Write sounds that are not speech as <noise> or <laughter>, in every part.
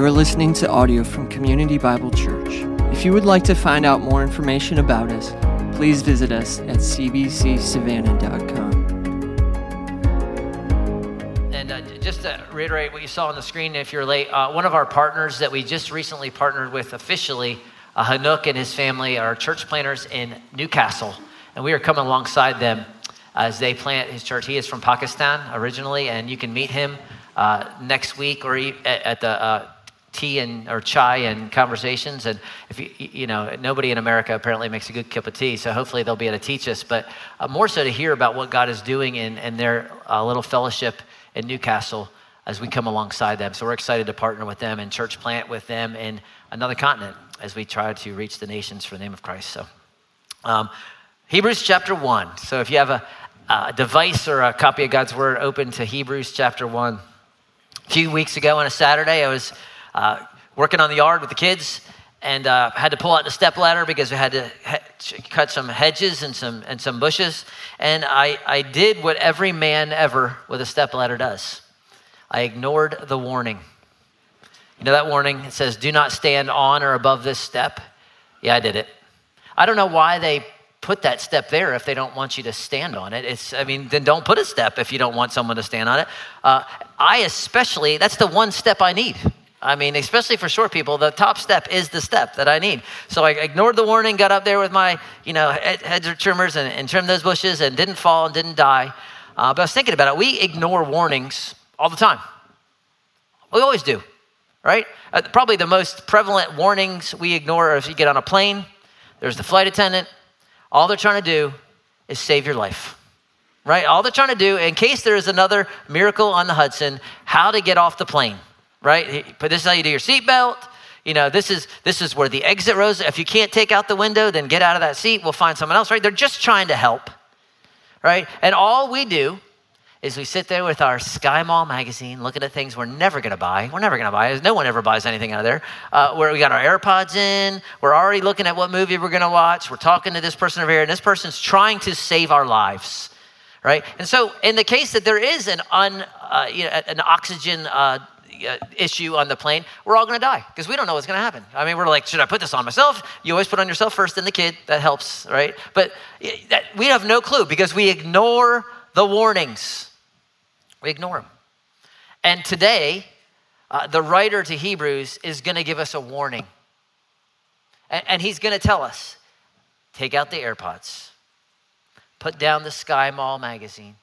You are listening to audio from Community Bible Church. If you would like to find out more information about us, please visit us at cbcsavannah.com. And uh, just to reiterate what you saw on the screen, if you're late, uh, one of our partners that we just recently partnered with officially, uh, and his family, are church planters in Newcastle. And we are coming alongside them as they plant his church. He is from Pakistan originally, and you can meet him uh, next week or at, at the uh, tea and or chai and conversations. And if you you know nobody in America apparently makes a good cup of tea, so hopefully they'll be able to teach us. But uh, more so to hear about what God is doing in, in their uh, little fellowship in Newcastle as we come alongside them. So we're excited to partner with them and church plant with them in another continent as we try to reach the nations for the name of Christ. So. Um, Hebrews chapter 1. So if you have a, a device or a copy of God's Word, open to Hebrews chapter 1. A few weeks ago on a Saturday, I was uh, working on the yard with the kids and uh, had to pull out the step ladder because we had to he- cut some hedges and some and some bushes. And I, I did what every man ever with a step ladder does. I ignored the warning. You know that warning? It says, "Do not stand on or above this step." Yeah, I did it. I don't know why they put that step there if they don't want you to stand on it. It's, I mean, then don't put a step if you don't want someone to stand on it. Uh, I especially, that's the one step I need. I mean, especially for short people, the top step is the step that I need. So I ignored the warning, got up there with my, you know, hedge trimmers and, and trimmed those bushes and didn't fall and didn't die. Uh, but I was thinking about it. We ignore warnings all the time. We always do, right? Uh, probably the most prevalent warnings we ignore are if you get on a plane, there's the flight attendant, all they're trying to do is save your life, right? All they're trying to do, in case there is another miracle on the Hudson, how to get off the plane, right? But this is how you do your seatbelt. You know, this is this is where the exit rows. If you can't take out the window, then get out of that seat. We'll find someone else, right? They're just trying to help, right? And all we do is we sit there with our Sky Mall magazine looking at things we're never going to buy. We're never going to buy. No one ever buys anything out of there. Uh, where we got our AirPods in. We're already looking at what movie we're going to watch. We're talking to this person over here, and this person's trying to save our lives, right? And so, in the case that there is an un, uh, you know, an oxygen uh, issue on the plane, we're all going to die because we don't know what's going to happen. I mean, we're like, should I put this on myself? You always put on yourself first, then the kid. That helps, right? But that, we have no clue because we ignore the warnings. We ignore them. And today, uh, the writer to Hebrews is going to give us a warning. And, and he's going to tell us take out the AirPods, put down the Sky Mall magazine,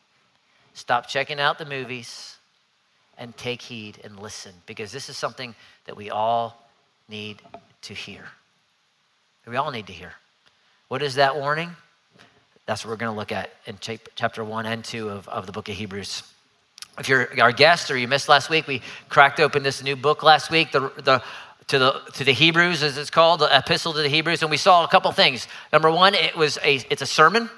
stop checking out the movies, and take heed and listen because this is something that we all need to hear. We all need to hear. What is that warning? That's what we're going to look at in chapter 1 and 2 of, of the book of Hebrews. If you're our guest or you missed last week, we cracked open this new book last week, the, the, to, the, to the Hebrews, as it's called, the Epistle to the Hebrews, and we saw a couple things. Number one, it was a, it's a sermon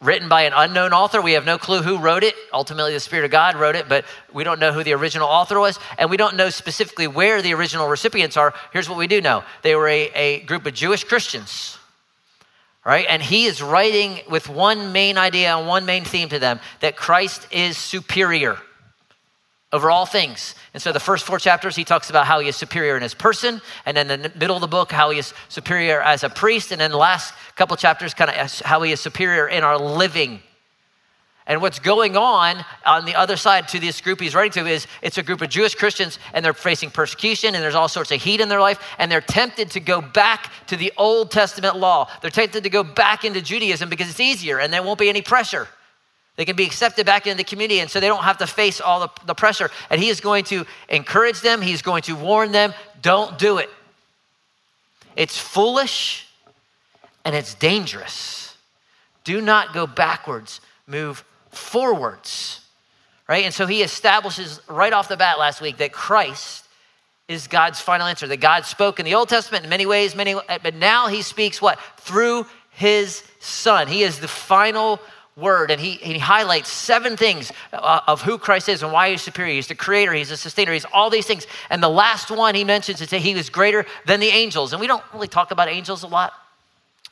written by an unknown author. We have no clue who wrote it. Ultimately, the Spirit of God wrote it, but we don't know who the original author was, and we don't know specifically where the original recipients are. Here's what we do know they were a, a group of Jewish Christians right? And he is writing with one main idea and one main theme to them that Christ is superior over all things. And so the first four chapters, he talks about how he is superior in his person. And then the middle of the book, how he is superior as a priest. And then the last couple chapters, kind of how he is superior in our living. And what's going on on the other side to this group he's writing to is it's a group of Jewish Christians and they're facing persecution and there's all sorts of heat in their life and they're tempted to go back to the Old Testament law. They're tempted to go back into Judaism because it's easier and there won't be any pressure. They can be accepted back into the community and so they don't have to face all the, the pressure. And he is going to encourage them, he's going to warn them don't do it. It's foolish and it's dangerous. Do not go backwards, move forwards, right? And so he establishes right off the bat last week that Christ is God's final answer, that God spoke in the Old Testament in many ways, many, but now he speaks what? Through his son. He is the final word, and he, he highlights seven things uh, of who Christ is and why he's superior. He's the creator, he's the sustainer, he's all these things. And the last one he mentions is that he was greater than the angels. And we don't really talk about angels a lot,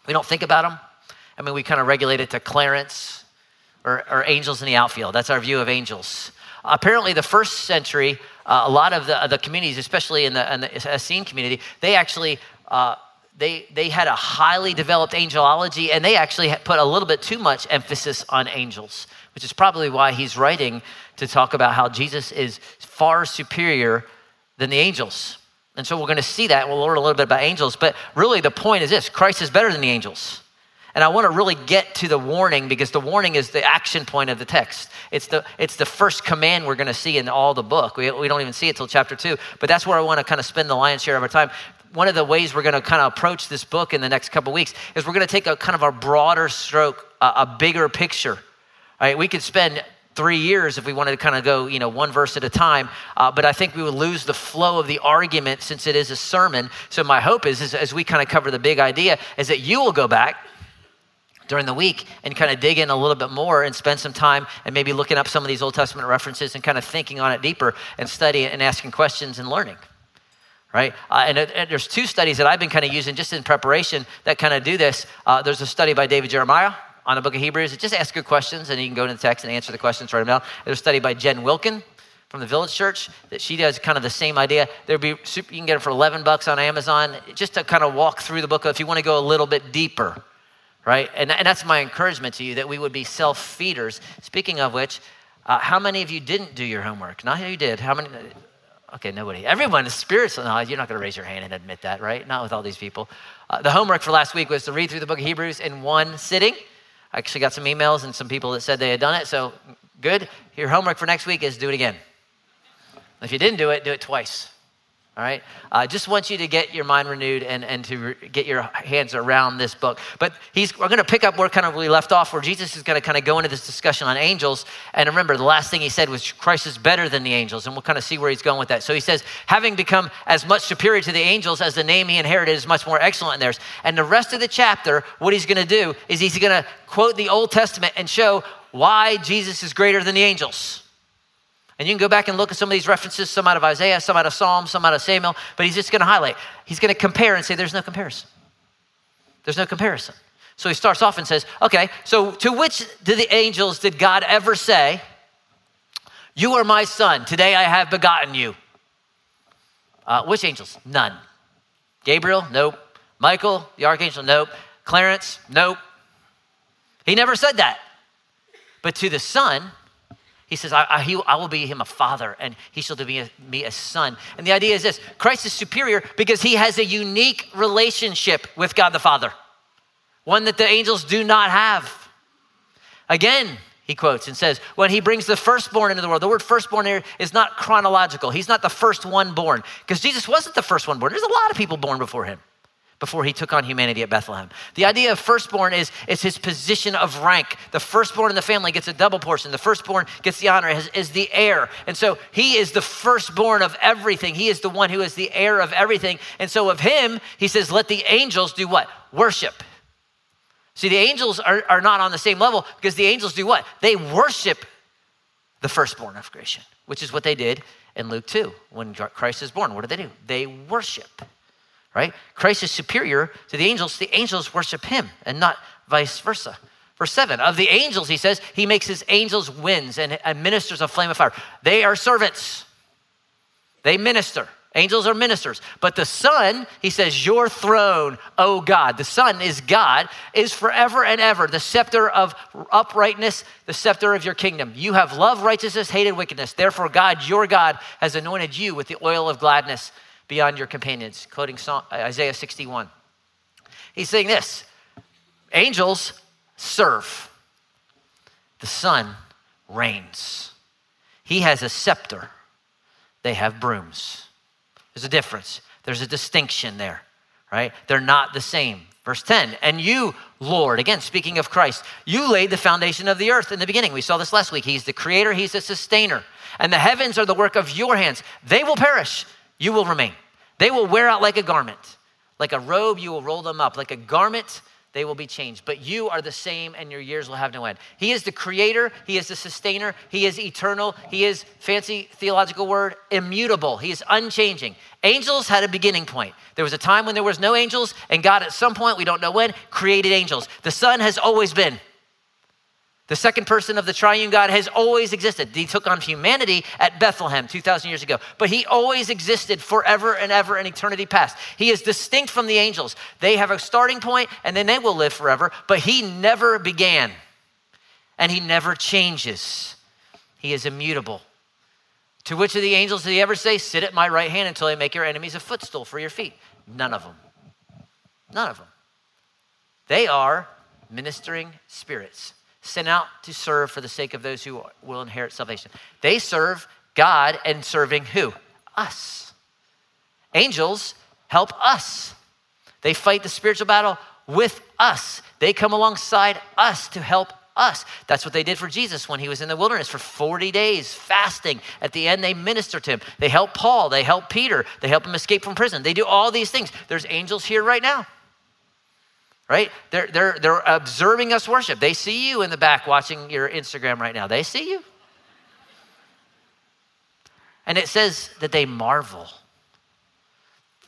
we don't think about them. I mean, we kind of regulate it to Clarence or, or angels in the outfield. That's our view of angels. Apparently, the first century, uh, a lot of the, the communities, especially in the, in the Essene community, they actually uh, they, they had a highly developed angelology and they actually put a little bit too much emphasis on angels, which is probably why he's writing to talk about how Jesus is far superior than the angels. And so we're going to see that. We'll learn a little bit about angels. But really, the point is this Christ is better than the angels. And I want to really get to the warning because the warning is the action point of the text. It's the, it's the first command we're going to see in all the book. We, we don't even see it till chapter two, but that's where I want to kind of spend the lion's share of our time. One of the ways we're going to kind of approach this book in the next couple weeks is we're going to take a kind of a broader stroke, a, a bigger picture. All right, we could spend three years if we wanted to kind of go, you know, one verse at a time. Uh, but I think we would lose the flow of the argument since it is a sermon. So my hope is, is as we kind of cover the big idea, is that you will go back during the week and kind of dig in a little bit more and spend some time and maybe looking up some of these Old Testament references and kind of thinking on it deeper and studying and asking questions and learning. Right? Uh, and, and, there's two studies that I've been kind of using just in preparation that kind of do this. Uh, there's a study by David Jeremiah on the book of Hebrews. It just asks good questions and you can go into the text and answer the questions, them down. There's a study by Jen Wilkin from the Village Church that she does kind of the same idea. There'd be super, you can get it for 11 bucks on Amazon just to kind of walk through the book if you want to go a little bit deeper right? And, and that's my encouragement to you that we would be self feeders. Speaking of which, uh, how many of you didn't do your homework? Not who you did. How many? Okay, nobody. Everyone is spiritual. No, you're not going to raise your hand and admit that, right? Not with all these people. Uh, the homework for last week was to read through the book of Hebrews in one sitting. I actually got some emails and some people that said they had done it. So good. Your homework for next week is do it again. If you didn't do it, do it twice. All right? I uh, just want you to get your mind renewed and, and to re- get your hands around this book. But he's, we're going to pick up where kind of we left off, where Jesus is going to kind of go into this discussion on angels. And remember, the last thing he said was Christ is better than the angels. And we'll kind of see where he's going with that. So he says, having become as much superior to the angels as the name he inherited is much more excellent than theirs. And the rest of the chapter, what he's going to do is he's going to quote the Old Testament and show why Jesus is greater than the angels. And you can go back and look at some of these references, some out of Isaiah, some out of Psalm, some out of Samuel, but he's just going to highlight. He's going to compare and say, there's no comparison. There's no comparison. So he starts off and says, okay, so to which did the angels did God ever say, You are my son, today I have begotten you? Uh, which angels? None. Gabriel? Nope. Michael, the archangel? Nope. Clarence? Nope. He never said that. But to the son, he says, I, I, he, I, will be him a father, and he shall be a, me a son. And the idea is this Christ is superior because he has a unique relationship with God the Father, one that the angels do not have. Again, he quotes and says, when he brings the firstborn into the world, the word firstborn here is not chronological. He's not the first one born because Jesus wasn't the first one born. There's a lot of people born before him before he took on humanity at Bethlehem. The idea of firstborn is, is his position of rank. The firstborn in the family gets a double portion. The firstborn gets the honor, is, is the heir. And so he is the firstborn of everything. He is the one who is the heir of everything. And so of him, he says, let the angels do what? Worship. See, the angels are, are not on the same level because the angels do what? They worship the firstborn of creation, which is what they did in Luke 2 when Christ is born. What do they do? They worship right? Christ is superior to the angels. The angels worship him and not vice versa. Verse 7 Of the angels, he says, he makes his angels winds and ministers a flame of fire. They are servants, they minister. Angels are ministers. But the Son, he says, Your throne, O God, the Son is God, is forever and ever the scepter of uprightness, the scepter of your kingdom. You have loved righteousness, hated wickedness. Therefore, God, your God, has anointed you with the oil of gladness beyond your companions, quoting uh, Isaiah 61. He's saying this angels serve, the Son reigns. He has a scepter, they have brooms. There's a difference, there's a distinction there, right? They're not the same. Verse 10, and you, Lord, again, speaking of Christ, you laid the foundation of the earth in the beginning. We saw this last week. He's the creator, He's the sustainer. And the heavens are the work of your hands. They will perish, you will remain. They will wear out like a garment. Like a robe, you will roll them up. Like a garment, they will be changed. But you are the same, and your years will have no end. He is the creator, He is the sustainer, He is eternal, He is, fancy theological word, immutable. He is unchanging. Angels had a beginning point. There was a time when there was no angels, and God, at some point, we don't know when, created angels. The Son has always been. The second person of the triune God has always existed. He took on humanity at Bethlehem 2,000 years ago, but he always existed forever and ever in eternity past. He is distinct from the angels. They have a starting point and then they will live forever, but he never began and he never changes. He is immutable. To which of the angels did he ever say, Sit at my right hand until I make your enemies a footstool for your feet? None of them. None of them. They are ministering spirits sent out to serve for the sake of those who will inherit salvation. They serve God and serving who? Us. Angels help us. They fight the spiritual battle with us. They come alongside us to help us. That's what they did for Jesus when he was in the wilderness for 40 days, fasting. At the end, they ministered to him. They help Paul, they help Peter, they help him escape from prison. They do all these things. There's angels here right now right? They're, they're, they're observing us worship. They see you in the back watching your Instagram right now. They see you. And it says that they marvel.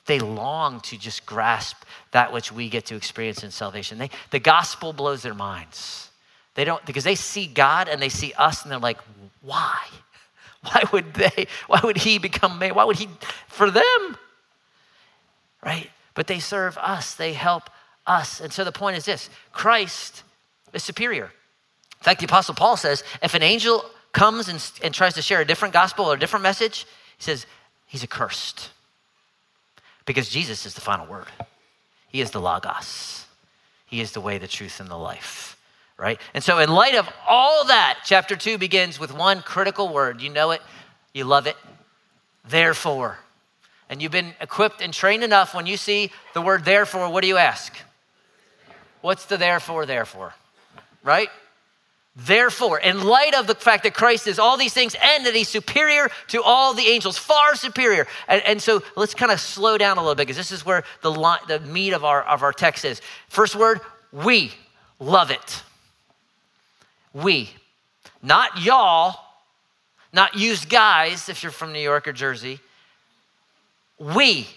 They long to just grasp that which we get to experience in salvation. They, the gospel blows their minds. They don't, because they see God and they see us and they're like, why? <laughs> Why would they, why would he become man? Why would he, for them? Right? But they serve us, they help us. And so the point is this Christ is superior. In fact, the Apostle Paul says if an angel comes and, and tries to share a different gospel or a different message, he says he's accursed. Because Jesus is the final word. He is the Logos. He is the way, the truth, and the life, right? And so, in light of all that, chapter two begins with one critical word. You know it, you love it. Therefore. And you've been equipped and trained enough when you see the word therefore, what do you ask? What's the therefore, therefore? Right? Therefore, in light of the fact that Christ is all these things and that he's superior to all the angels, far superior. And, and so let's kind of slow down a little bit because this is where the, the meat of our, of our text is. First word, we love it. We. Not y'all, not used guys if you're from New York or Jersey. We.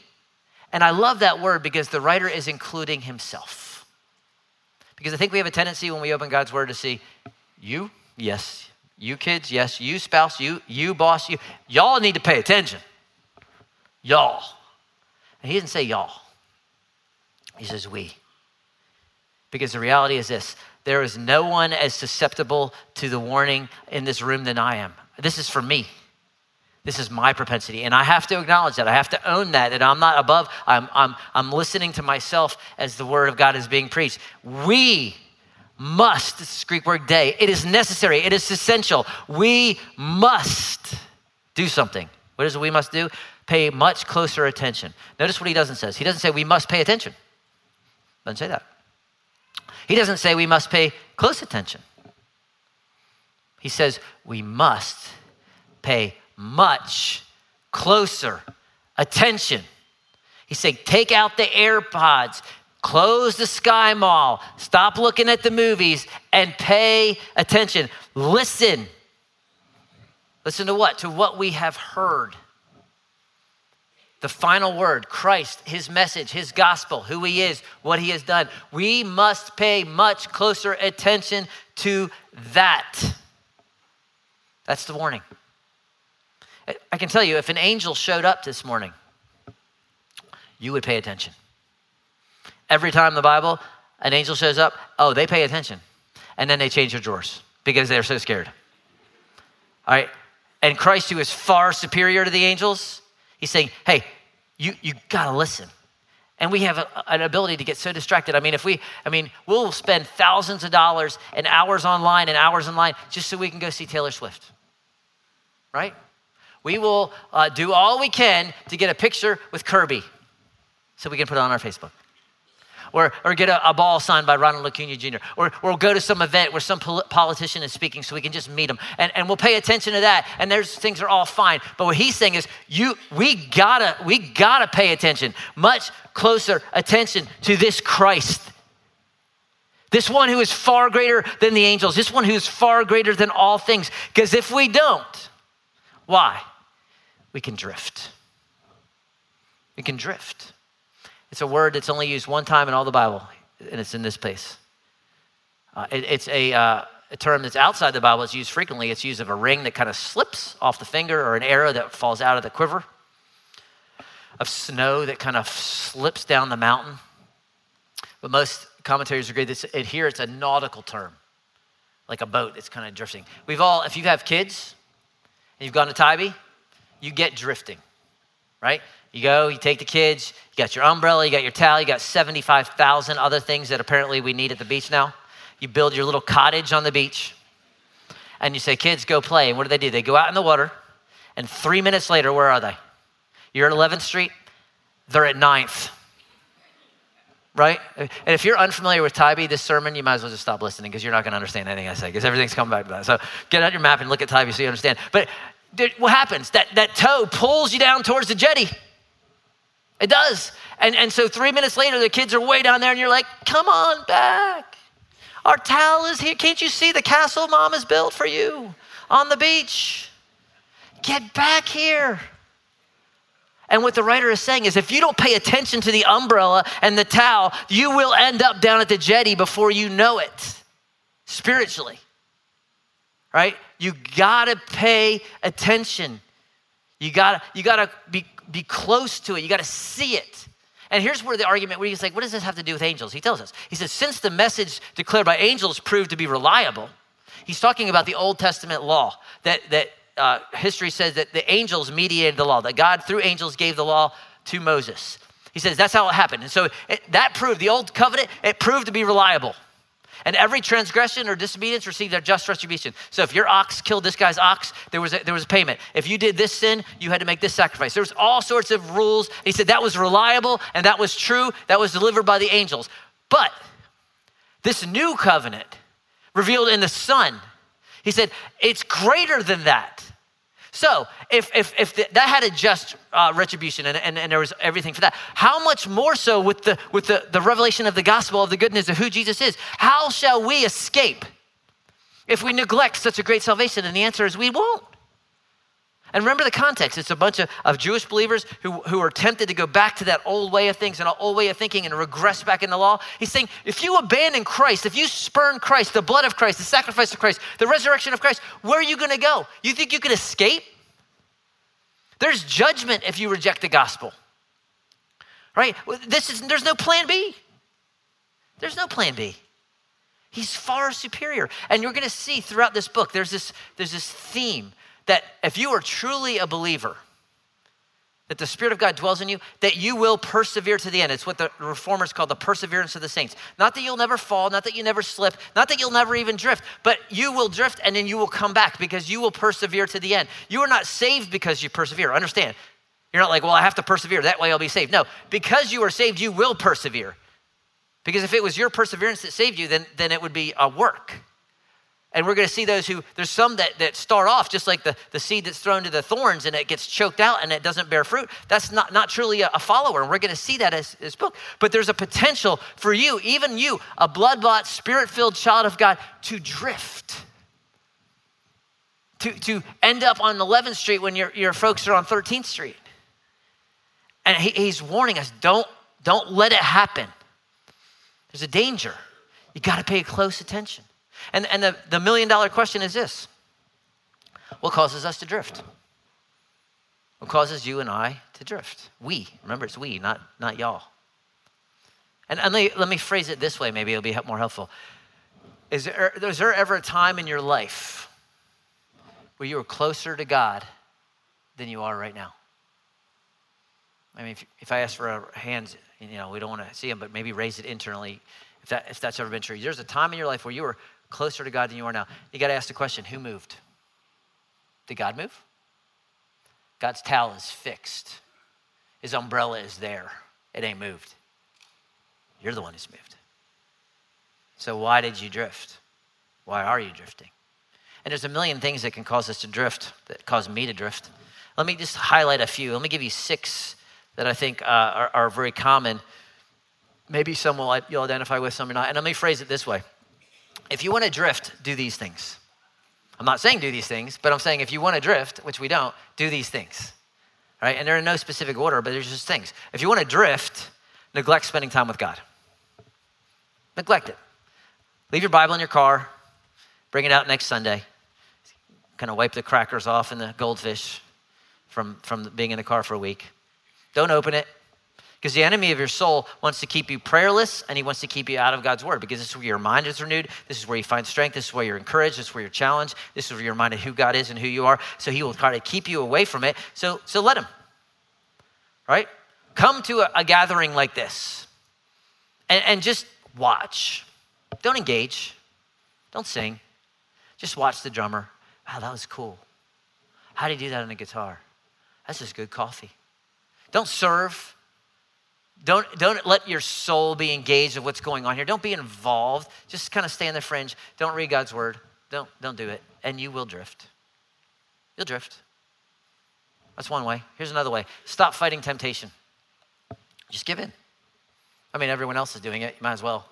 And I love that word because the writer is including himself. Because I think we have a tendency when we open God's word to see you, yes, you kids, yes, you spouse, you, you boss, you, y'all need to pay attention. Y'all. And he didn't say y'all. He says we. Because the reality is this there is no one as susceptible to the warning in this room than I am. This is for me. This is my propensity. And I have to acknowledge that. I have to own that, that I'm not above. I'm, I'm, I'm listening to myself as the word of God is being preached. We must, this is Greek word dei, it is necessary, it is essential. We must do something. What is it we must do? Pay much closer attention. Notice what he doesn't say. He doesn't say we must pay attention. Doesn't say that. He doesn't say we must pay close attention. He says we must pay much closer attention. He said, take out the AirPods, close the Sky Mall, stop looking at the movies, and pay attention. Listen. Listen to what? To what we have heard. The final word, Christ, his message, his gospel, who he is, what he has done. We must pay much closer attention to that. That's the warning. I can tell you, if an angel showed up this morning, you would pay attention. Every time the Bible, an angel shows up, oh, they pay attention. And then they change their drawers because they're so scared. All right? And Christ, who is far superior to the angels, he's saying, hey, you, you gotta listen. And we have a, an ability to get so distracted. I mean, if we, I mean, we'll spend thousands of dollars and hours online and hours online just so we can go see Taylor Swift. Right? We will uh, do all we can to get a picture with Kirby so we can put it on our Facebook. Or, or get a, a ball signed by Ronald Acuna Jr. Or, or we'll go to some event where some pol- politician is speaking so we can just meet him. And, and we'll pay attention to that. And there's things are all fine. But what he's saying is, you, we, gotta, we gotta pay attention, much closer attention to this Christ. This one who is far greater than the angels. This one who is far greater than all things. Because if we don't, why? We can drift. We can drift. It's a word that's only used one time in all the Bible, and it's in this place. Uh, it, it's a, uh, a term that's outside the Bible, it's used frequently. It's used of a ring that kind of slips off the finger or an arrow that falls out of the quiver, of snow that kind of slips down the mountain. But most commentators agree that here it's a nautical term, like a boat that's kind of drifting. We've all, if you have kids and you've gone to Tybee, you get drifting, right? You go, you take the kids, you got your umbrella, you got your towel, you got 75,000 other things that apparently we need at the beach now. You build your little cottage on the beach and you say, kids, go play. And what do they do? They go out in the water, and three minutes later, where are they? You're at 11th Street, they're at 9th. Right? And if you're unfamiliar with Tybee, this sermon, you might as well just stop listening because you're not going to understand anything I say because everything's coming back to that. So get out your map and look at Tybee so you understand. But what happens? That, that tow pulls you down towards the jetty. It does. And, and so three minutes later, the kids are way down there, and you're like, come on back. Our towel is here. Can't you see the castle mom has built for you on the beach? Get back here. And what the writer is saying is if you don't pay attention to the umbrella and the towel, you will end up down at the jetty before you know it spiritually. Right? You gotta pay attention. You gotta, you gotta be, be close to it. You gotta see it. And here's where the argument, where he's like, what does this have to do with angels? He tells us. He says, since the message declared by angels proved to be reliable, he's talking about the Old Testament law that, that uh, history says that the angels mediated the law, that God through angels gave the law to Moses. He says that's how it happened. And so it, that proved, the old covenant, it proved to be reliable. And every transgression or disobedience received their just retribution. So if your ox killed this guy's ox, there was a, there was a payment. If you did this sin, you had to make this sacrifice. There was all sorts of rules. He said that was reliable and that was true. That was delivered by the angels. But this new covenant revealed in the Son, he said it's greater than that. So, if, if, if the, that had a just uh, retribution and, and, and there was everything for that, how much more so with, the, with the, the revelation of the gospel of the goodness of who Jesus is? How shall we escape if we neglect such a great salvation? And the answer is we won't. And remember the context. It's a bunch of, of Jewish believers who, who are tempted to go back to that old way of things and an old way of thinking and regress back in the law. He's saying, if you abandon Christ, if you spurn Christ, the blood of Christ, the sacrifice of Christ, the resurrection of Christ, where are you going to go? You think you can escape? There's judgment if you reject the gospel. Right? This is, there's no plan B. There's no plan B. He's far superior. And you're going to see throughout this book, there's this, there's this theme that if you are truly a believer, that the Spirit of God dwells in you, that you will persevere to the end. It's what the reformers call the perseverance of the saints. Not that you'll never fall, not that you never slip, not that you'll never even drift, but you will drift and then you will come back because you will persevere to the end. You are not saved because you persevere. Understand? You're not like, well, I have to persevere. That way I'll be saved. No, because you are saved, you will persevere. Because if it was your perseverance that saved you, then, then it would be a work. And we're going to see those who, there's some that, that start off just like the, the seed that's thrown to the thorns and it gets choked out and it doesn't bear fruit. That's not, not truly a, a follower. And we're going to see that as this book. But there's a potential for you, even you, a blood bought, spirit filled child of God, to drift. To, to end up on 11th Street when your, your folks are on 13th Street. And he, he's warning us don't, don't let it happen. There's a danger. You got to pay close attention. And, and the, the million dollar question is this What causes us to drift? What causes you and I to drift? We. Remember, it's we, not, not y'all. And, and let, me, let me phrase it this way, maybe it'll be more helpful. Is there, is there ever a time in your life where you were closer to God than you are right now? I mean, if, if I ask for hands, you know, we don't want to see them, but maybe raise it internally if, that, if that's ever been true. There's a time in your life where you were closer to God than you are now. You got to ask the question who moved? Did God move? God's towel is fixed, His umbrella is there. It ain't moved. You're the one who's moved. So, why did you drift? Why are you drifting? And there's a million things that can cause us to drift, that cause me to drift. Let me just highlight a few. Let me give you six that I think uh, are, are, very common. Maybe some will, you'll identify with, some or not. And let me phrase it this way if you want to drift, do these things. I'm not saying do these things, but I'm saying if you want to drift, which we don't, do these things. Right? And they're in no specific order, but there's just things. If you want to drift, neglect spending time with God. Neglect it. Leave your Bible in your car. Bring it out next Sunday. Kind of wipe the crackers off and the goldfish from, from being in the car for a week. Don't open it. Because the enemy of your soul wants to keep you prayerless and he wants to keep you out of God's word because this is where your mind is renewed. This is where you find strength. This is where you're encouraged. This is where you're challenged. This is where you're reminded who God is and who you are. So he will try to keep you away from it. So, so let him. Right? Come to a, a gathering like this and, and just watch. Don't engage. Don't sing. Just watch the drummer. Wow, that was cool. How do you do that on a guitar? That's just good coffee. Don't serve. Don't, don't let your soul be engaged in what's going on here. Don't be involved. Just kind of stay on the fringe. Don't read God's word. Don't, don't do it. And you will drift. You'll drift. That's one way. Here's another way stop fighting temptation. Just give in. I mean, everyone else is doing it. You might as well.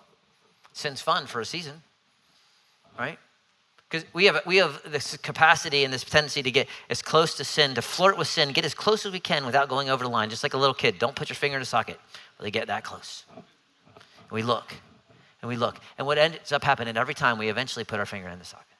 Sin's fun for a season, right? Because we have, we have this capacity and this tendency to get as close to sin, to flirt with sin, get as close as we can without going over the line, just like a little kid. Don't put your finger in a socket. They get that close. And we look, and we look. And what ends up happening every time, we eventually put our finger in the socket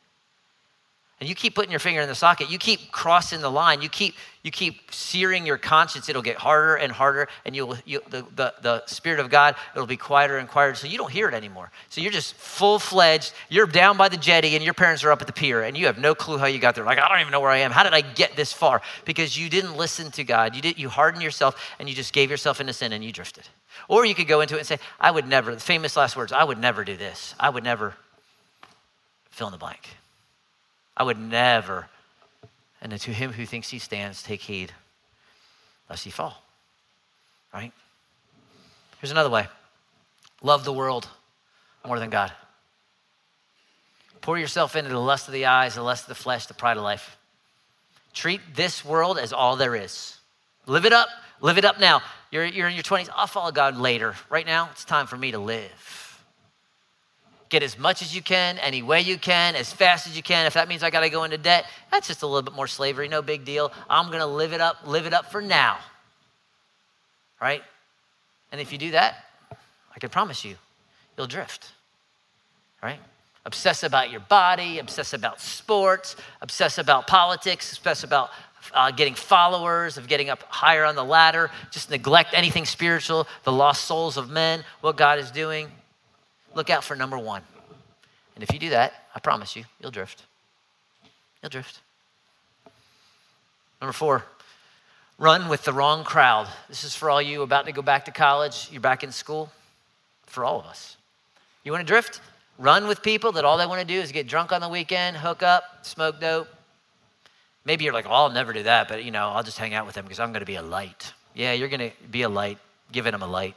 and you keep putting your finger in the socket. You keep crossing the line. You keep you keep searing your conscience. It'll get harder and harder and you'll you, the, the, the spirit of god it'll be quieter and quieter so you don't hear it anymore. So you're just full-fledged. You're down by the jetty and your parents are up at the pier and you have no clue how you got there. Like i don't even know where i am. How did i get this far? Because you didn't listen to god. You did you hardened yourself and you just gave yourself into sin and you drifted. Or you could go into it and say i would never the famous last words i would never do this. I would never fill in the blank I would never. And to him who thinks he stands, take heed lest he fall. Right? Here's another way love the world more than God. Pour yourself into the lust of the eyes, the lust of the flesh, the pride of life. Treat this world as all there is. Live it up. Live it up now. You're, you're in your 20s. I'll follow God later. Right now, it's time for me to live get as much as you can, any way you can, as fast as you can. If that means I got to go into debt, that's just a little bit more slavery, no big deal. I'm going to live it up, live it up for now. Right? And if you do that, I can promise you, you'll drift. Right? Obsess about your body, obsess about sports, obsess about politics, obsess about uh, getting followers, of getting up higher on the ladder, just neglect anything spiritual, the lost souls of men, what God is doing look out for number one. And if you do that, I promise you, you'll drift. You'll drift. Number four, run with the wrong crowd. This is for all you about to go back to college, you're back in school, for all of us. You want to drift? Run with people that all they want to do is get drunk on the weekend, hook up, smoke dope. Maybe you're like, oh, I'll never do that, but you know, I'll just hang out with them because I'm going to be a light. Yeah, you're going to be a light, giving them a light.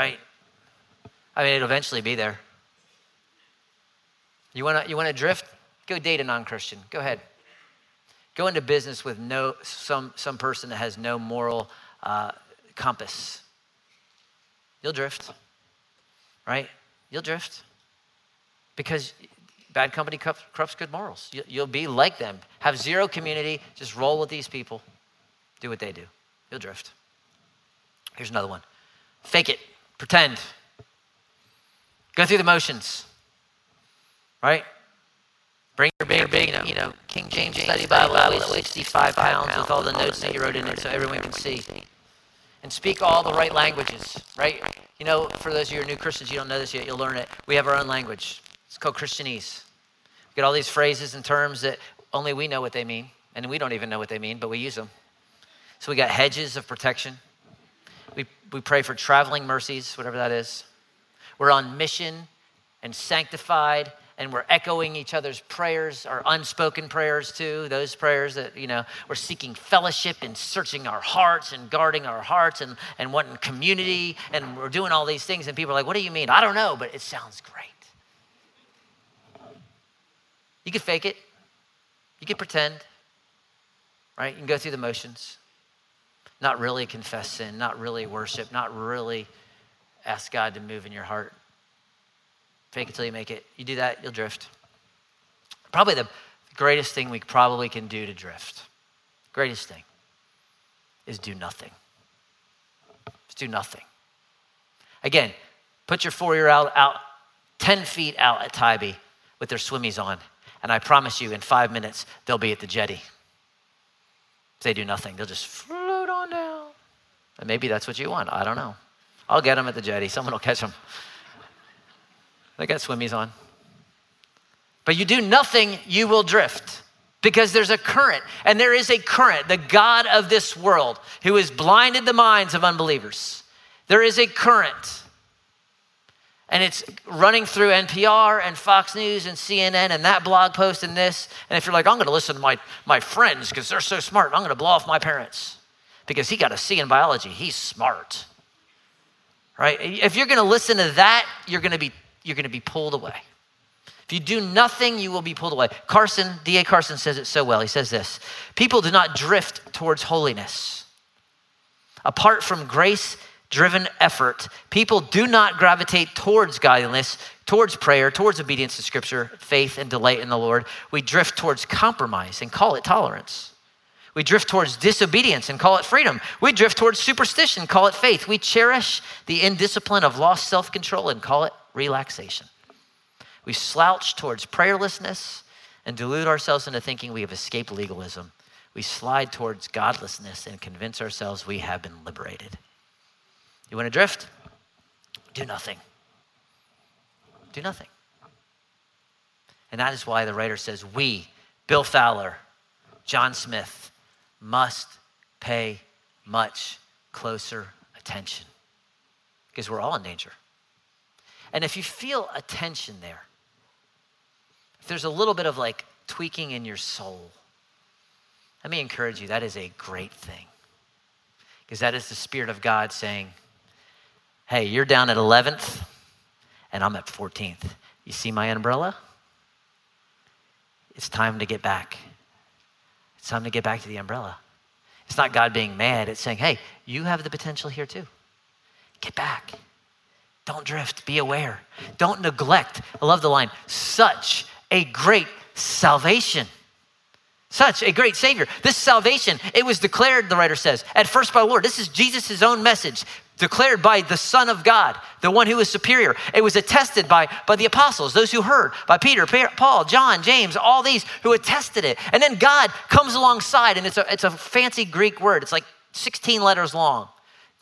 Right? I mean, it'll eventually be there. You want to you want to drift? Go date a non-Christian. Go ahead. Go into business with no some some person that has no moral uh, compass. You'll drift, right? You'll drift because bad company corrupts good morals. You'll be like them. Have zero community. Just roll with these people. Do what they do. You'll drift. Here's another one. Fake it. Pretend. Go through the motions. Right? Bring your big, big, you know, you know King James Study Bible that weighs 65 pounds with all the notes that you wrote in it so everyone can see. And speak all the right languages, right? You know, for those of you who are new Christians, you don't know this yet, you'll learn it. We have our own language. It's called Christianese. We get all these phrases and terms that only we know what they mean, and we don't even know what they mean, but we use them. So we got hedges of protection. We, we pray for traveling mercies, whatever that is. We're on mission and sanctified, and we're echoing each other's prayers, our unspoken prayers too, those prayers that, you know, we're seeking fellowship and searching our hearts and guarding our hearts and, and wanting community, and we're doing all these things, and people are like, what do you mean? I don't know, but it sounds great. You could fake it, you could pretend, right? You can go through the motions not really confess sin, not really worship, not really ask God to move in your heart. Fake it till you make it. You do that, you'll drift. Probably the greatest thing we probably can do to drift, greatest thing, is do nothing. Just do nothing. Again, put your four year old out 10 feet out at Tybee with their swimmies on. And I promise you, in five minutes, they'll be at the jetty. If They do nothing, they'll just. And maybe that's what you want. I don't know. I'll get them at the jetty. Someone will catch them. They got swimmies on. But you do nothing, you will drift because there's a current, and there is a current, the God of this world who has blinded the minds of unbelievers. There is a current, and it's running through NPR and Fox News and CNN and that blog post and this. And if you're like, I'm going to listen to my, my friends because they're so smart, I'm going to blow off my parents because he got a C in biology, he's smart. Right? If you're going to listen to that, you're going to be you're going to be pulled away. If you do nothing, you will be pulled away. Carson, D.A. Carson says it so well. He says this People do not drift towards holiness. Apart from grace driven effort, people do not gravitate towards godliness, towards prayer, towards obedience to Scripture, faith, and delight in the Lord. We drift towards compromise and call it tolerance. We drift towards disobedience and call it freedom. We drift towards superstition, and call it faith. We cherish the indiscipline of lost self control and call it relaxation. We slouch towards prayerlessness and delude ourselves into thinking we have escaped legalism. We slide towards godlessness and convince ourselves we have been liberated. You want to drift? Do nothing. Do nothing. And that is why the writer says, We, Bill Fowler, John Smith, must pay much closer attention because we're all in danger. And if you feel a tension there, if there's a little bit of like tweaking in your soul, let me encourage you that is a great thing. Because that is the Spirit of God saying, hey, you're down at 11th and I'm at 14th. You see my umbrella? It's time to get back. It's time to get back to the umbrella. It's not God being mad, it's saying, hey, you have the potential here too. Get back. Don't drift. Be aware. Don't neglect. I love the line such a great salvation. Such a great Savior. This salvation, it was declared, the writer says, at first by the Lord. This is Jesus' own message, declared by the Son of God, the one who is superior. It was attested by, by the apostles, those who heard, by Peter, Paul, John, James, all these who attested it. And then God comes alongside, and it's a, it's a fancy Greek word. It's like 16 letters long.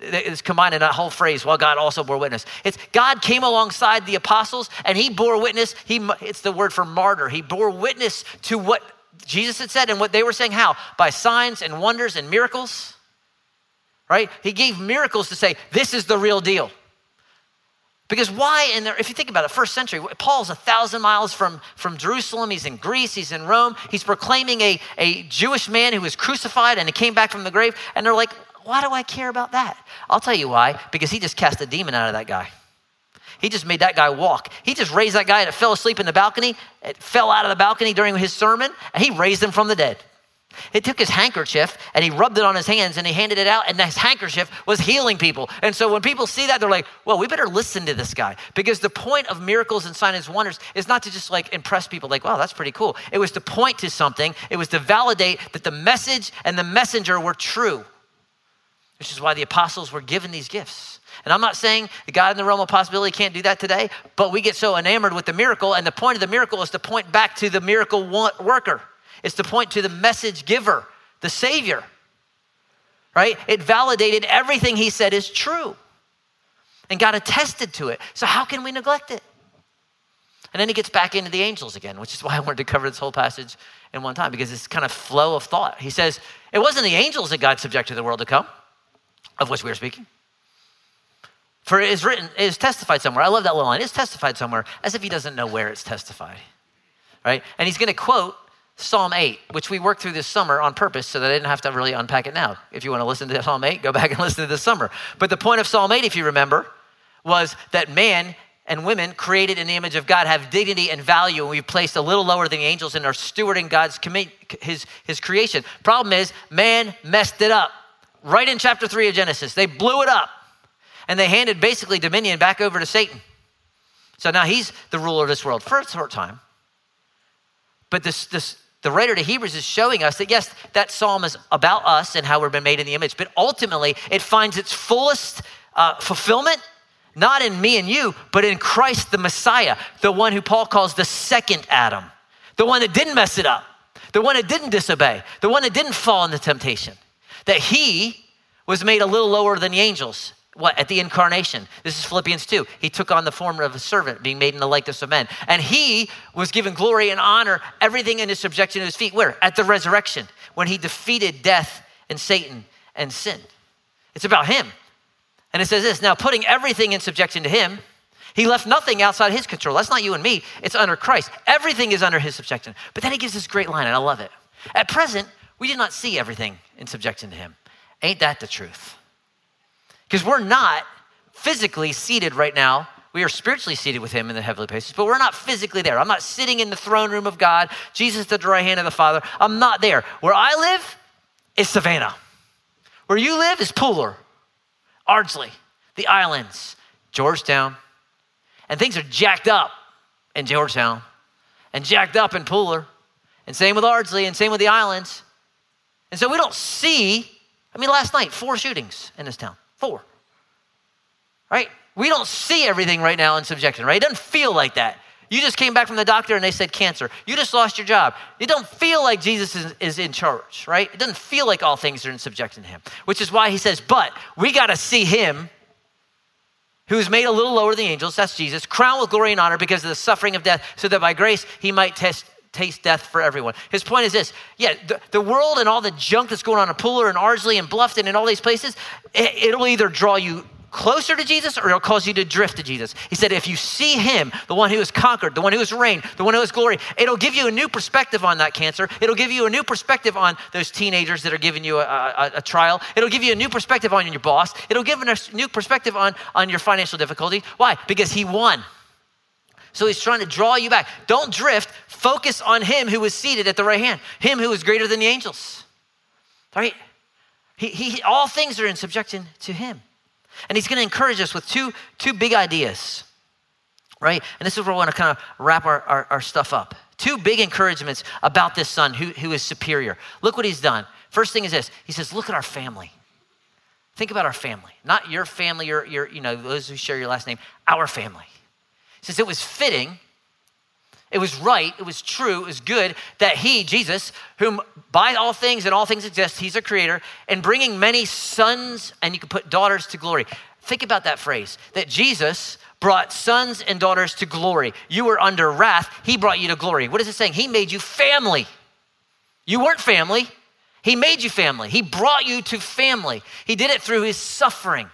It's combined in that whole phrase, while God also bore witness. It's God came alongside the apostles and he bore witness. He, it's the word for martyr. He bore witness to what Jesus had said and what they were saying. How? By signs and wonders and miracles. Right? He gave miracles to say, this is the real deal. Because why in there, if you think about it, first century, Paul's a thousand miles from, from Jerusalem. He's in Greece, he's in Rome. He's proclaiming a, a Jewish man who was crucified and he came back from the grave. And they're like, why do I care about that? I'll tell you why. Because he just cast a demon out of that guy. He just made that guy walk. He just raised that guy that fell asleep in the balcony, it fell out of the balcony during his sermon, and he raised him from the dead. He took his handkerchief and he rubbed it on his hands and he handed it out, and his handkerchief was healing people. And so when people see that, they're like, well, we better listen to this guy. Because the point of miracles and signs and wonders is not to just like impress people, like, wow, that's pretty cool. It was to point to something, it was to validate that the message and the messenger were true which is why the apostles were given these gifts. And I'm not saying the God in the realm of possibility can't do that today, but we get so enamored with the miracle, and the point of the miracle is to point back to the miracle worker. It's to point to the message giver, the Savior. Right? It validated everything he said is true. And God attested to it. So how can we neglect it? And then he gets back into the angels again, which is why I wanted to cover this whole passage in one time, because it's kind of flow of thought. He says, It wasn't the angels that God subjected the world to come of which we are speaking. For it is written, it is testified somewhere. I love that little line. It's testified somewhere, as if he doesn't know where it's testified. Right? And he's going to quote Psalm 8, which we worked through this summer on purpose so that I didn't have to really unpack it now. If you want to listen to Psalm 8, go <laughs> back and listen to this summer. But the point of Psalm 8, if you remember, was that man and women created in the image of God have dignity and value, and we've placed a little lower than the angels and are stewarding God's his, his creation. Problem is, man messed it up right in chapter 3 of Genesis. They blew it up and they handed basically dominion back over to Satan. So now he's the ruler of this world for a short time. But this, this, the writer to Hebrews is showing us that yes, that psalm is about us and how we've been made in the image, but ultimately it finds its fullest uh, fulfillment not in me and you, but in Christ the Messiah, the one who Paul calls the second Adam, the one that didn't mess it up, the one that didn't disobey, the one that didn't fall into temptation. That he was made a little lower than the angels. What? At the incarnation. This is Philippians 2. He took on the form of a servant, being made in the likeness of men. And he was given glory and honor, everything in his subjection to his feet. Where? At the resurrection, when he defeated death and Satan and sin. It's about him. And it says this now, putting everything in subjection to him, he left nothing outside his control. That's not you and me, it's under Christ. Everything is under his subjection. But then he gives this great line, and I love it. At present, we do not see everything in subjection to him. Ain't that the truth? Because we're not physically seated right now. We are spiritually seated with him in the heavenly places, but we're not physically there. I'm not sitting in the throne room of God, Jesus at the right hand of the Father. I'm not there. Where I live is Savannah. Where you live is Pooler. Ardsley, the islands, Georgetown. And things are jacked up in Georgetown and jacked up in Pooler. And same with Ardsley and same with the islands. And so we don't see, I mean, last night, four shootings in this town. Four. Right? We don't see everything right now in subjection, right? It doesn't feel like that. You just came back from the doctor and they said cancer. You just lost your job. It don't feel like Jesus is, is in charge, right? It doesn't feel like all things are in subjection to him, which is why he says, but we got to see him who's made a little lower than the angels, that's Jesus, crowned with glory and honor because of the suffering of death, so that by grace he might test, taste death for everyone. His point is this yeah, the, the world and all the junk that's going on in Pooler and Ardsley and Bluffton and all these places, it, it'll either draw you closer to Jesus or it'll cause you to drift to Jesus. He said, if you see him, the one who has conquered, the one who has reigned, the one who has glory, it'll give you a new perspective on that cancer. It'll give you a new perspective on those teenagers that are giving you a, a, a trial. It'll give you a new perspective on your boss. It'll give a new perspective on, on your financial difficulty. Why? Because he won. So he's trying to draw you back. Don't drift. Focus on him who is seated at the right hand, him who is greater than the angels. Right? He, he, all things are in subjection to him. And he's going to encourage us with two, two big ideas, right? And this is where we want to kind of wrap our, our, our stuff up. Two big encouragements about this son who, who is superior. Look what he's done. First thing is this He says, Look at our family. Think about our family, not your family, your, your, you know, those who share your last name, our family. He says, It was fitting it was right, it was true, it was good that he, Jesus, whom by all things and all things exist, he's a creator, and bringing many sons and you can put daughters to glory. Think about that phrase that Jesus brought sons and daughters to glory. You were under wrath, he brought you to glory. What is it saying? He made you family. You weren't family, he made you family. He brought you to family. He did it through his suffering.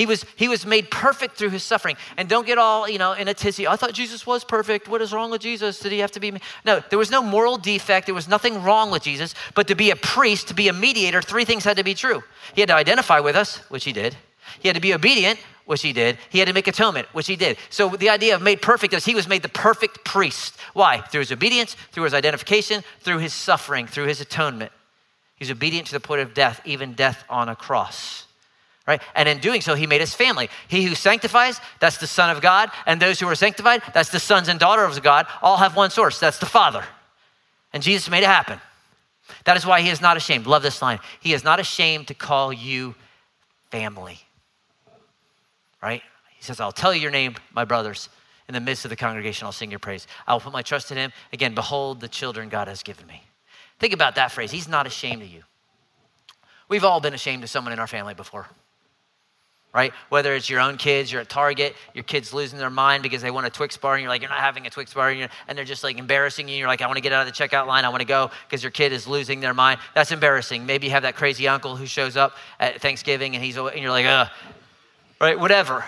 He was, he was made perfect through his suffering. And don't get all, you know, in a tizzy. I thought Jesus was perfect. What is wrong with Jesus? Did he have to be? No, there was no moral defect. There was nothing wrong with Jesus. But to be a priest, to be a mediator, three things had to be true. He had to identify with us, which he did. He had to be obedient, which he did. He had to make atonement, which he did. So the idea of made perfect is he was made the perfect priest. Why? Through his obedience, through his identification, through his suffering, through his atonement. He's obedient to the point of death, even death on a cross right? And in doing so, he made us family. He who sanctifies, that's the Son of God. And those who are sanctified, that's the sons and daughters of God, all have one source. That's the Father. And Jesus made it happen. That is why he is not ashamed. Love this line. He is not ashamed to call you family. Right? He says, I'll tell you your name, my brothers. In the midst of the congregation, I'll sing your praise. I will put my trust in him. Again, behold the children God has given me. Think about that phrase. He's not ashamed of you. We've all been ashamed of someone in our family before right? Whether it's your own kids, you're at Target, your kid's losing their mind because they want a Twix bar, and you're like, you're not having a Twix bar, and, and they're just like embarrassing you. You're like, I want to get out of the checkout line, I want to go because your kid is losing their mind. That's embarrassing. Maybe you have that crazy uncle who shows up at Thanksgiving, and he's and you're like, ugh, right? Whatever.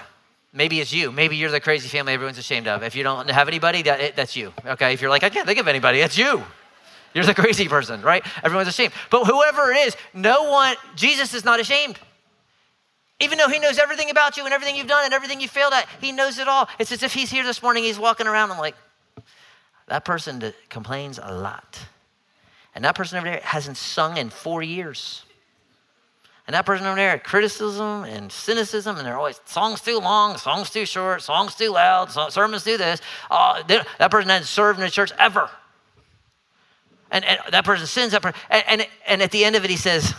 Maybe it's you. Maybe you're the crazy family everyone's ashamed of. If you don't have anybody, that, that's you. Okay. If you're like, I can't think of anybody, that's you. You're the <laughs> crazy person, right? Everyone's ashamed. But whoever it is, no one, Jesus is not ashamed. Even though he knows everything about you and everything you've done and everything you failed at, he knows it all. It's as if he's here this morning, he's walking around and like, that person that complains a lot. And that person over there hasn't sung in four years. And that person over there, criticism and cynicism, and they're always songs too long, songs too short, songs too loud, sermons do this. Uh, that person hasn't served in the church ever. And, and that person sins, that person, and, and, and at the end of it, he says,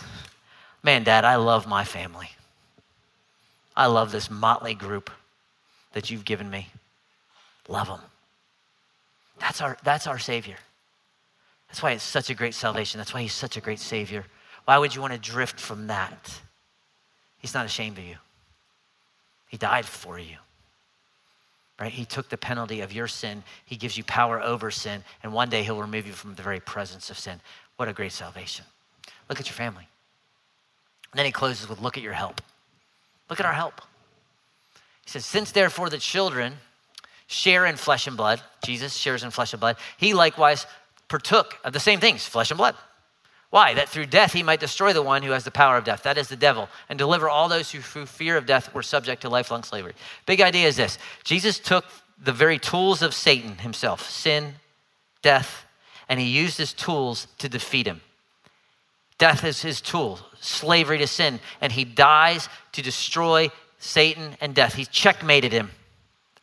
Man, Dad, I love my family. I love this motley group. that you've given me. Love them. That's our, that's our Savior. That's why it's such a great salvation. That's why he's such a great Savior. Why would you want to drift from that? He's not ashamed of you. He died for you. Right? He took the penalty of your sin. He gives you power over sin, and one day he'll remove you from the very presence of sin. What a great salvation. Look at your family. And then he closes with look at your help. Look at our help. He says, Since therefore the children share in flesh and blood, Jesus shares in flesh and blood, he likewise partook of the same things, flesh and blood. Why? That through death he might destroy the one who has the power of death, that is the devil, and deliver all those who through fear of death were subject to lifelong slavery. Big idea is this Jesus took the very tools of Satan himself, sin, death, and he used his tools to defeat him. Death is his tool, slavery to sin, and he dies to destroy Satan and death. He checkmated him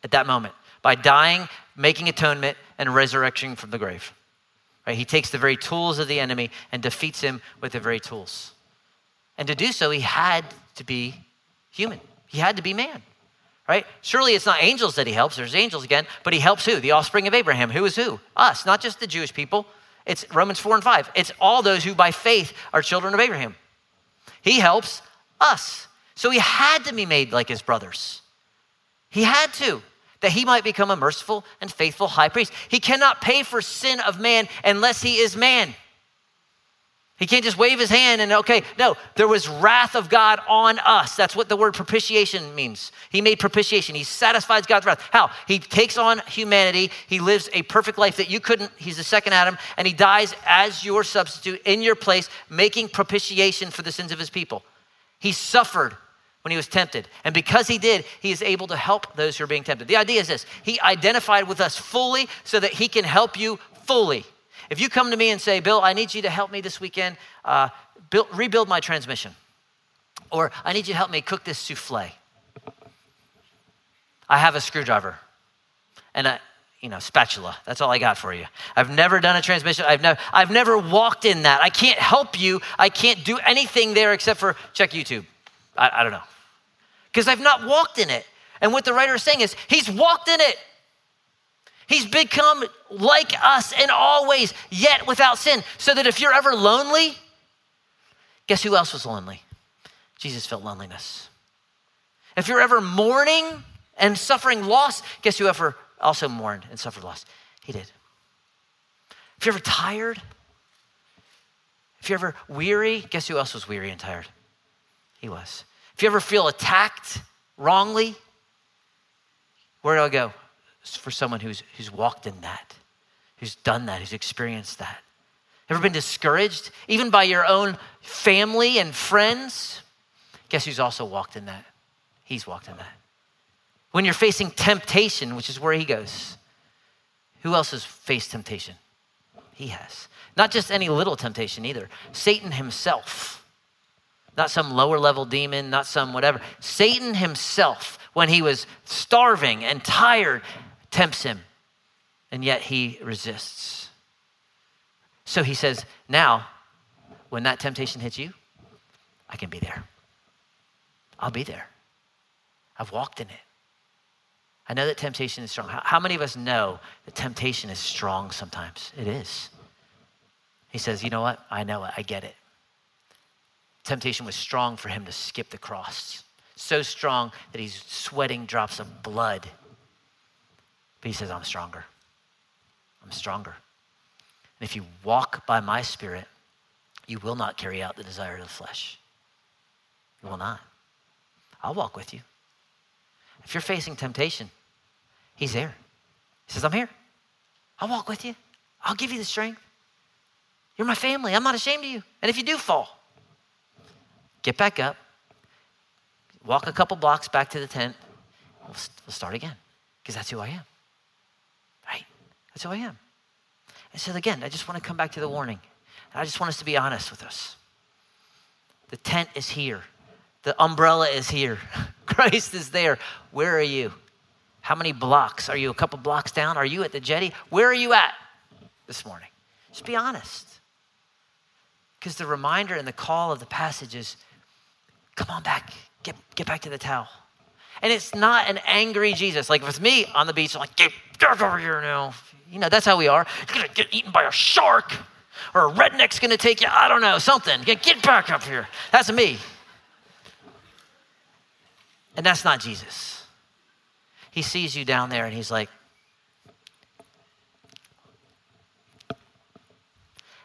at that moment by dying, making atonement, and resurrecting from the grave. Right? He takes the very tools of the enemy and defeats him with the very tools. And to do so, he had to be human. He had to be man. Right? Surely it's not angels that he helps. There's angels again, but he helps who? The offspring of Abraham. Who is who? Us, not just the Jewish people. It's Romans 4 and 5. It's all those who by faith are children of Abraham. He helps us. So he had to be made like his brothers. He had to that he might become a merciful and faithful high priest. He cannot pay for sin of man unless he is man. He can't just wave his hand and, okay, no, there was wrath of God on us. That's what the word propitiation means. He made propitiation. He satisfies God's wrath. How? He takes on humanity. He lives a perfect life that you couldn't. He's the second Adam, and he dies as your substitute in your place, making propitiation for the sins of his people. He suffered when he was tempted. And because he did, he is able to help those who are being tempted. The idea is this He identified with us fully so that he can help you fully. If you come to me and say, Bill, I need you to help me this weekend uh, build, rebuild my transmission, or I need you to help me cook this souffle, I have a screwdriver and a you know, spatula. That's all I got for you. I've never done a transmission. I've never, I've never walked in that. I can't help you. I can't do anything there except for check YouTube. I, I don't know because I've not walked in it. And what the writer is saying is, he's walked in it. He's become like us in all ways, yet without sin. So that if you're ever lonely, guess who else was lonely? Jesus felt loneliness. If you're ever mourning and suffering loss, guess who ever also mourned and suffered loss? He did. If you're ever tired, if you're ever weary, guess who else was weary and tired? He was. If you ever feel attacked wrongly, where do I go? For someone who's, who's walked in that, who's done that, who's experienced that. Ever been discouraged, even by your own family and friends? Guess who's also walked in that? He's walked in that. When you're facing temptation, which is where he goes, who else has faced temptation? He has. Not just any little temptation either. Satan himself not some lower level demon, not some whatever. Satan himself, when he was starving and tired, tempts him, and yet he resists. So he says, Now, when that temptation hits you, I can be there. I'll be there. I've walked in it. I know that temptation is strong. How many of us know that temptation is strong sometimes? It is. He says, You know what? I know it. I get it. Temptation was strong for him to skip the cross. So strong that he's sweating drops of blood. But he says, I'm stronger. I'm stronger. And if you walk by my spirit, you will not carry out the desire of the flesh. You will not. I'll walk with you. If you're facing temptation, he's there. He says, I'm here. I'll walk with you. I'll give you the strength. You're my family. I'm not ashamed of you. And if you do fall, get back up, walk a couple blocks back to the tent. We'll, we'll start again because that's who I am. That's who I am. And so, again, I just want to come back to the warning. I just want us to be honest with us. The tent is here, the umbrella is here, <laughs> Christ is there. Where are you? How many blocks? Are you a couple blocks down? Are you at the jetty? Where are you at this morning? Just be honest. Because the reminder and the call of the passage is Come on back. Get, get back to the towel. And it's not an angry Jesus. Like it's me on the beach, I'm like, get, get over here now. You know, that's how we are. You're going to get eaten by a shark or a redneck's going to take you. I don't know, something. Get, get back up here. That's me. And that's not Jesus. He sees you down there and he's like,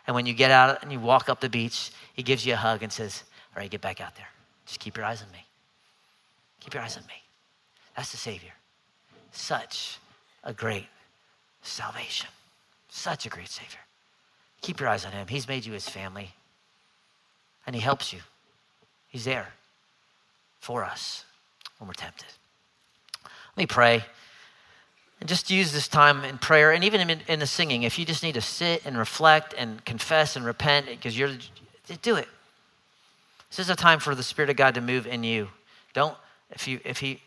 and when you get out and you walk up the beach, he gives you a hug and says, All right, get back out there. Just keep your eyes on me. Keep your eyes on me. That's the Savior. Such a great salvation. Such a great Savior. Keep your eyes on Him. He's made you His family, and He helps you. He's there for us when we're tempted. Let me pray. And just use this time in prayer and even in, in the singing. If you just need to sit and reflect and confess and repent because you're, do it. This is a time for the Spirit of God to move in you. Don't, if, you, if, he,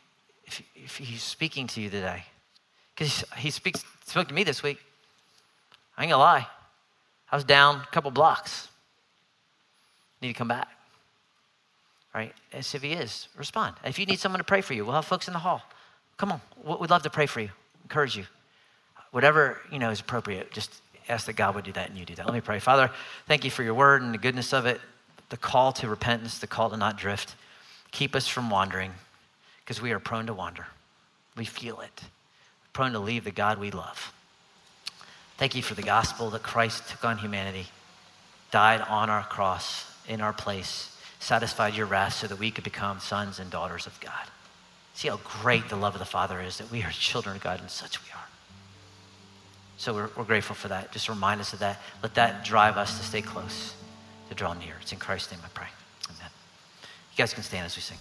if, if he's speaking to you today, because he speaks, spoke to me this week. I ain't gonna lie. I was down a couple blocks. Need to come back. Right? As if he is, respond. If you need someone to pray for you, we'll have folks in the hall. Come on. We'd love to pray for you, encourage you. Whatever, you know, is appropriate, just ask that God would do that and you do that. Let me pray. Father, thank you for your word and the goodness of it, the call to repentance, the call to not drift. Keep us from wandering because we are prone to wander. We feel it, prone to leave the God we love. Thank you for the gospel that Christ took on humanity, died on our cross in our place, satisfied your wrath so that we could become sons and daughters of God. See how great the love of the Father is, that we are children of God, and such we are. So we're, we're grateful for that. Just remind us of that. Let that drive us to stay close, to draw near. It's in Christ's name I pray. Amen. You guys can stand as we sing.